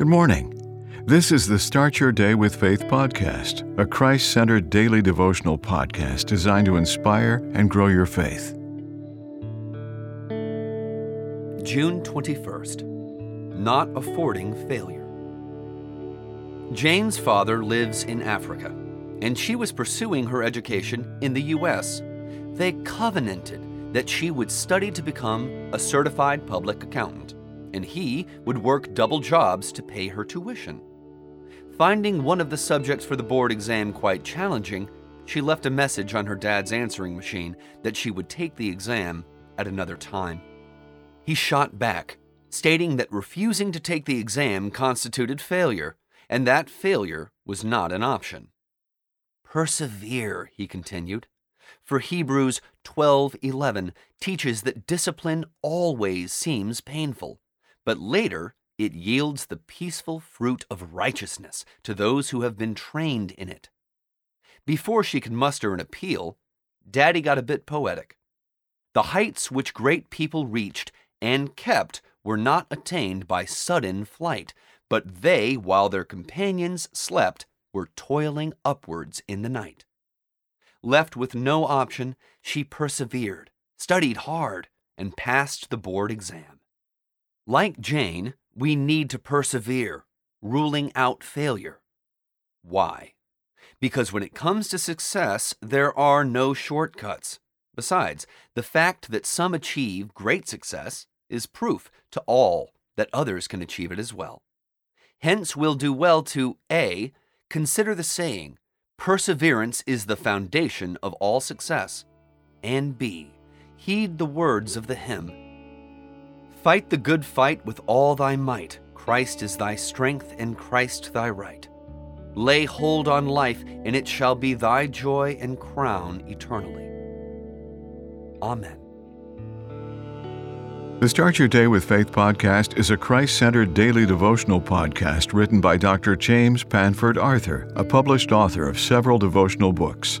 Good morning. This is the Start Your Day with Faith podcast, a Christ centered daily devotional podcast designed to inspire and grow your faith. June 21st. Not affording failure. Jane's father lives in Africa, and she was pursuing her education in the U.S. They covenanted that she would study to become a certified public accountant, and he would work double jobs to pay her tuition. Finding one of the subjects for the board exam quite challenging, she left a message on her dad's answering machine that she would take the exam at another time. He shot back, stating that refusing to take the exam constituted failure, and that failure was not an option. Persevere, he continued. For Hebrews 12:11 teaches that discipline always seems painful, but later it yields the peaceful fruit of righteousness to those who have been trained in it. Before she could muster an appeal, Daddy got a bit poetic. The heights which great people reached and kept were not attained by sudden flight, but they, while their companions slept, were toiling upwards in the night. Left with no option, she persevered, studied hard, and passed the board exam. Like Jane, we need to persevere, ruling out failure. Why? Because when it comes to success, there are no shortcuts. Besides, the fact that some achieve great success is proof to all that others can achieve it as well. Hence, we'll do well to A. Consider the saying, perseverance is the foundation of all success, and B. Heed the words of the hymn, Fight the good fight with all thy might. Christ is thy strength, and Christ thy right. Lay hold on life, and it shall be thy joy and crown eternally. Amen. The Start Your Day with Faith podcast is a Christ centered daily devotional podcast written by Dr. James Panford Arthur, a published author of several devotional books.